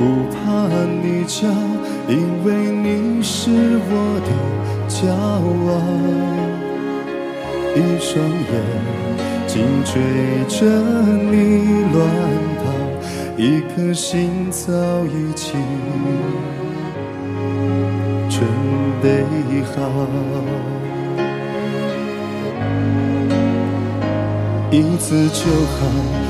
不怕你叫，因为你是我的骄傲。一双眼紧追着你乱跑，一颗心早已经准备好。一次就好，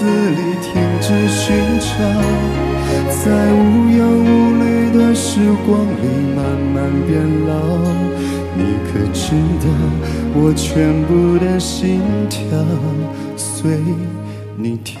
子里停止寻找，在无忧无虑的时光里慢慢变老。你可知道，我全部的心跳随你跳。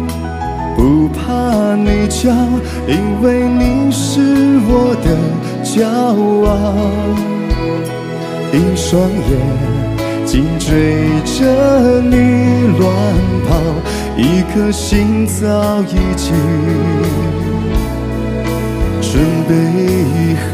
不怕你叫，因为你是我的骄傲。一双眼紧追着你乱跑，一颗心早已经准备好。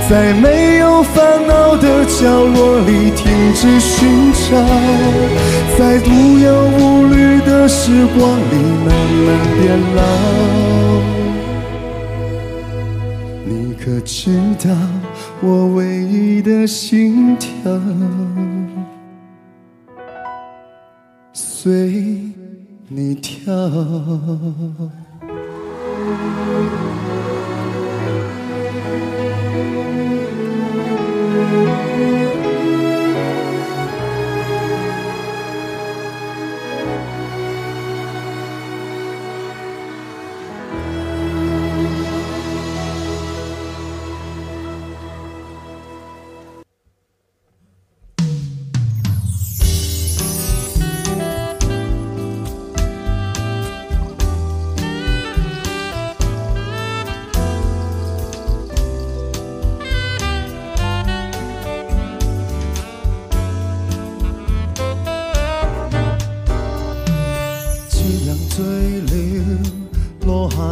在没有烦恼的角落里停止寻找，在无忧无虑的时光里慢慢变老。你可知道我唯一的心跳随你跳？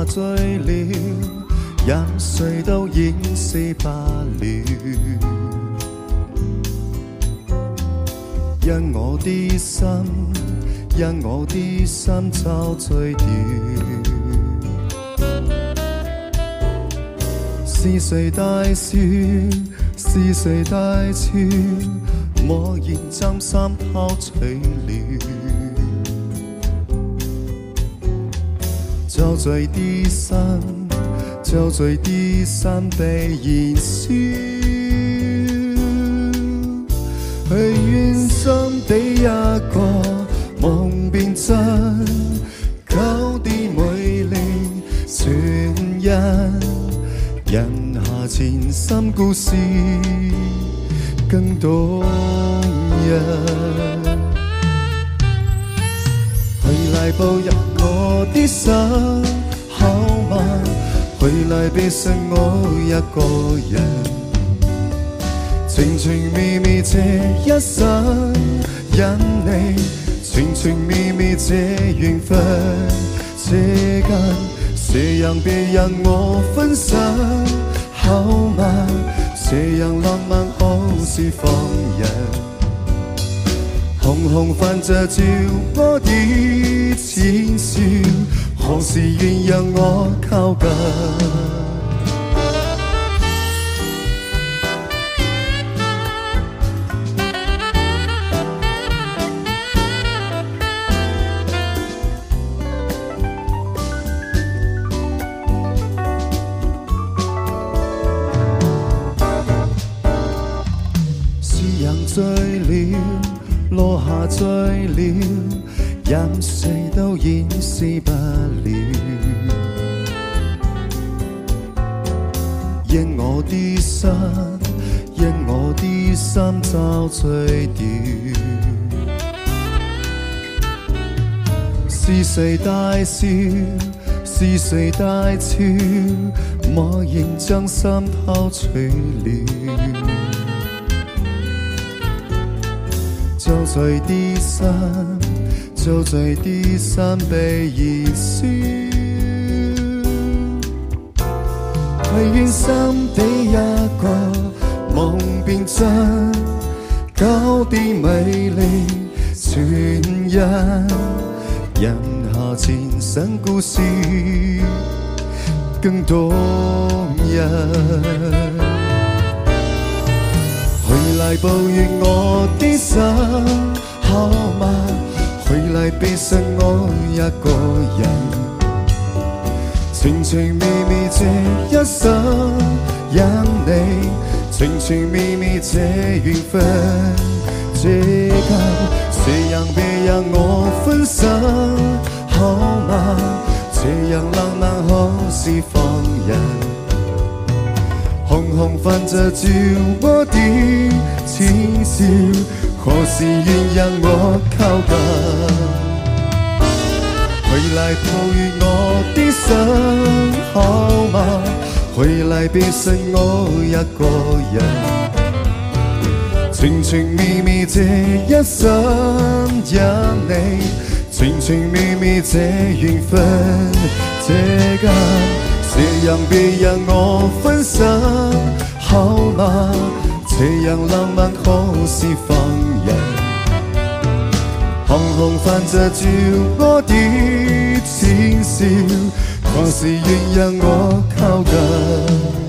醉了，任谁都掩饰不了。因我的心，因我的心遭醉掉。是谁大笑？是谁大笑？莫言将心抛取了。陶醉的心，就醉啲山被燃烧。去愿心地一个梦变真，搞啲美丽全因人下前心故事更动人。回来步入我的心，好吗？回来别剩我一个人。情情蜜蜜这一生，因你情情蜜蜜这缘分，这间这样别让我分身，好吗？这样浪漫好似放人。红红泛着照我的浅笑，何时愿让我靠近？夕阳醉了，落下醉了，任谁我的心，因我的心遭醉掉。是谁大笑？是谁大笑？默认将心偷取了。就在的心，就在的心被燃烧。唯愿心底一个梦变真，搞啲美丽全因人下前生故事更动人。回来抱怨我的心，好吗？回来别剩我一个人。情情蜜蜜这一生，因你情情蜜蜜这缘分，这间这样别让我分身，好吗？这样浪漫好似放人。红红泛着酒窝的浅笑，何时愿让我靠近？回来抱怨我的心，好吗？回来别剩我一个人。情情蜜蜜这一生，因你情情蜜蜜这缘分，这间。这样别让我分身，好吗？这样浪漫好似放人，红红泛着酒窝的浅笑，何时愿让我靠近？